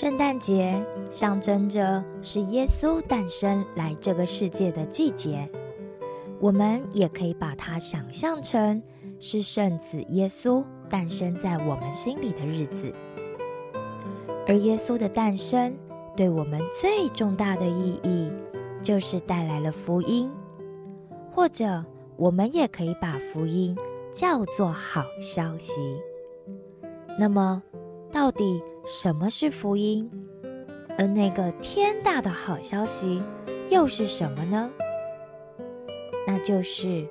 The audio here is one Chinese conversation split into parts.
圣诞节象征着是耶稣诞生来这个世界的季节，我们也可以把它想象成是圣子耶稣诞生在我们心里的日子。而耶稣的诞生对我们最重大的意义，就是带来了福音，或者我们也可以把福音叫做好消息。那么，到底？什么是福音？而那个天大的好消息又是什么呢？那就是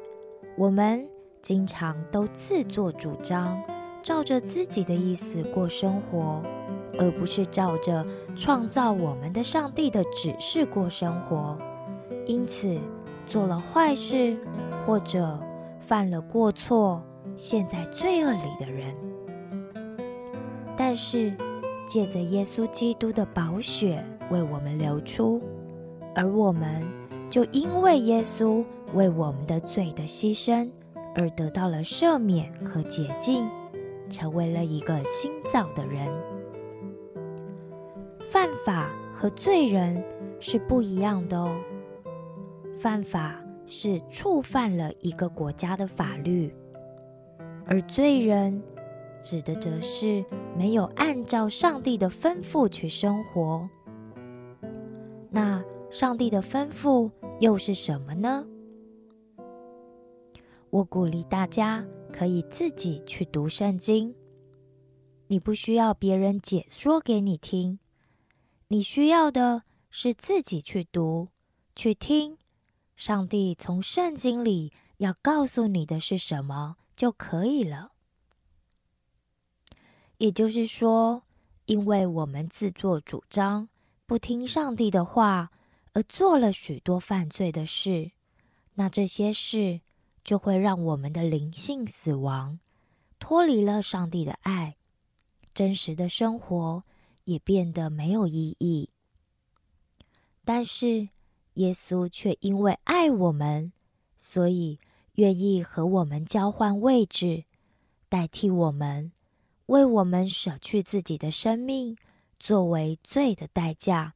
我们经常都自作主张，照着自己的意思过生活，而不是照着创造我们的上帝的指示过生活。因此，做了坏事或者犯了过错，陷在罪恶里的人。但是。借着耶稣基督的宝血为我们流出，而我们就因为耶稣为我们的罪的牺牲而得到了赦免和洁净，成为了一个新造的人。犯法和罪人是不一样的哦。犯法是触犯了一个国家的法律，而罪人。指的则是没有按照上帝的吩咐去生活。那上帝的吩咐又是什么呢？我鼓励大家可以自己去读圣经，你不需要别人解说给你听，你需要的是自己去读、去听，上帝从圣经里要告诉你的是什么就可以了。也就是说，因为我们自作主张，不听上帝的话，而做了许多犯罪的事，那这些事就会让我们的灵性死亡，脱离了上帝的爱，真实的生活也变得没有意义。但是耶稣却因为爱我们，所以愿意和我们交换位置，代替我们。为我们舍去自己的生命，作为罪的代价，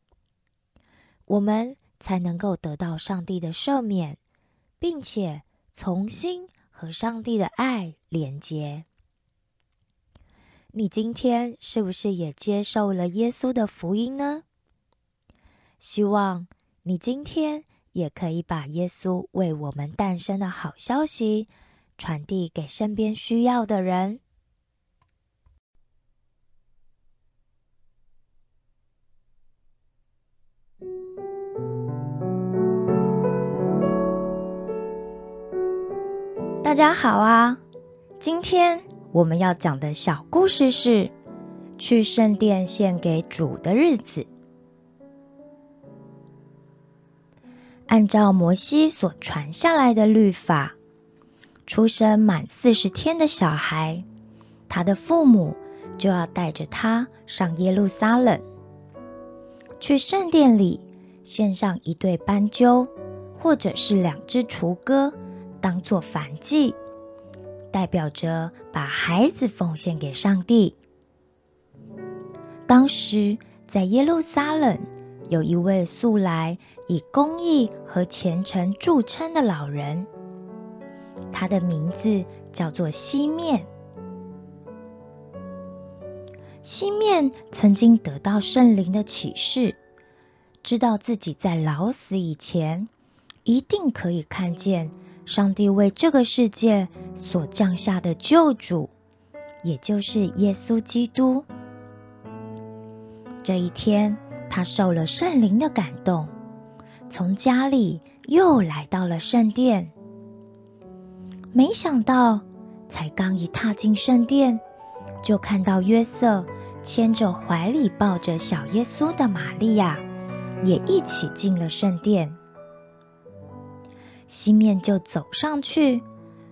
我们才能够得到上帝的赦免，并且重新和上帝的爱连接。你今天是不是也接受了耶稣的福音呢？希望你今天也可以把耶稣为我们诞生的好消息传递给身边需要的人。家好啊！今天我们要讲的小故事是去圣殿献给主的日子。按照摩西所传下来的律法，出生满四十天的小孩，他的父母就要带着他上耶路撒冷，去圣殿里献上一对斑鸠，或者是两只雏鸽。当做燔祭，代表着把孩子奉献给上帝。当时在耶路撒冷，有一位素来以公义和虔诚著称的老人，他的名字叫做西面。西面曾经得到圣灵的启示，知道自己在老死以前，一定可以看见。上帝为这个世界所降下的救主，也就是耶稣基督。这一天，他受了圣灵的感动，从家里又来到了圣殿。没想到，才刚一踏进圣殿，就看到约瑟牵着怀里抱着小耶稣的玛利亚，也一起进了圣殿。西面就走上去，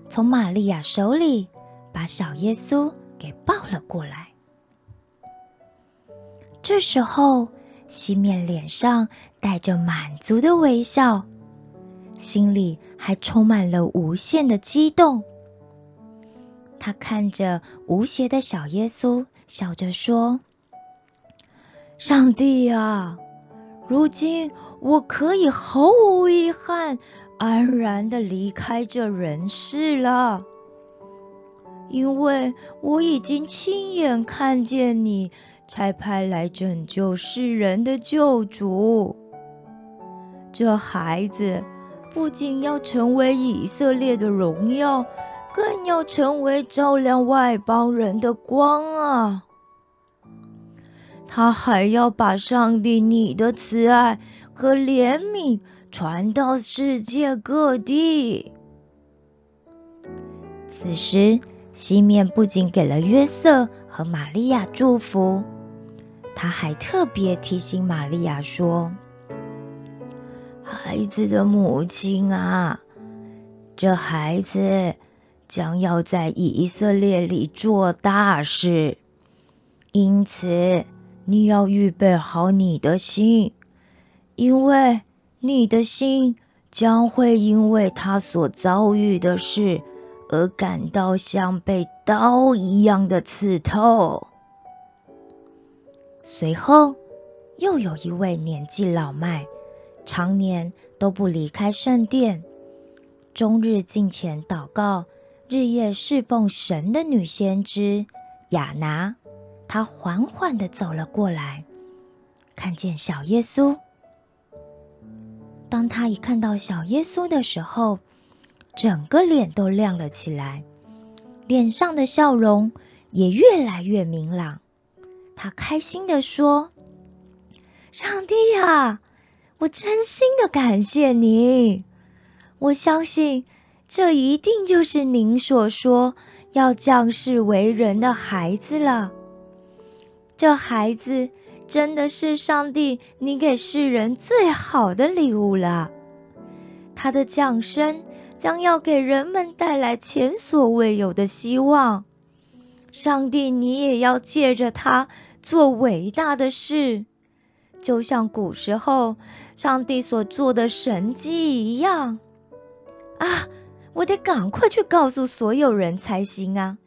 从玛利亚手里把小耶稣给抱了过来。这时候，西面脸上带着满足的微笑，心里还充满了无限的激动。他看着无邪的小耶稣，笑着说：“上帝呀，如今我可以毫无遗憾、安然的离开这人世了，因为我已经亲眼看见你才派来拯救世人的救主。这孩子不仅要成为以色列的荣耀，更要成为照亮外邦人的光啊！他还要把上帝你的慈爱和怜悯传到世界各地。此时，西面不仅给了约瑟和玛利亚祝福，他还特别提醒玛利亚说：“孩子的母亲啊，这孩子将要在以色列里做大事，因此。”你要预备好你的心，因为你的心将会因为他所遭遇的事而感到像被刀一样的刺透。随后，又有一位年纪老迈、常年都不离开圣殿、终日敬虔祷告、日夜侍奉神的女先知雅拿。她缓缓的走了过来，看见小耶稣。当他一看到小耶稣的时候，整个脸都亮了起来，脸上的笑容也越来越明朗。他开心的说：“上帝呀，我真心的感谢你！我相信这一定就是您所说要降世为人的孩子了。”这孩子真的是上帝你给世人最好的礼物了。他的降生将要给人们带来前所未有的希望。上帝，你也要借着他做伟大的事，就像古时候上帝所做的神迹一样。啊，我得赶快去告诉所有人才行啊！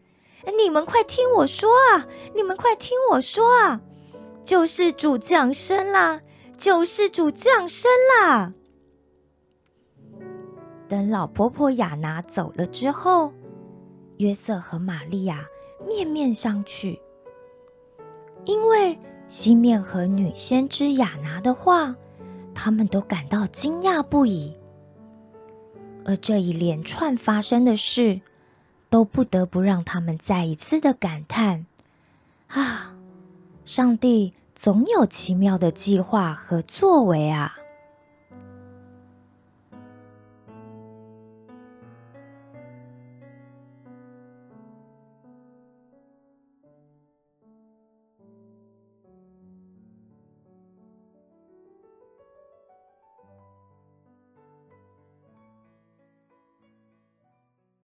你们快听我说啊！你们快听我说啊！救世主降生啦！救世主降生啦！等老婆婆雅拿走了之后，约瑟和玛利亚面面相觑，因为西面和女先知雅拿的话，他们都感到惊讶不已。而这一连串发生的事。都不得不让他们再一次的感叹：啊，上帝总有奇妙的计划和作为啊！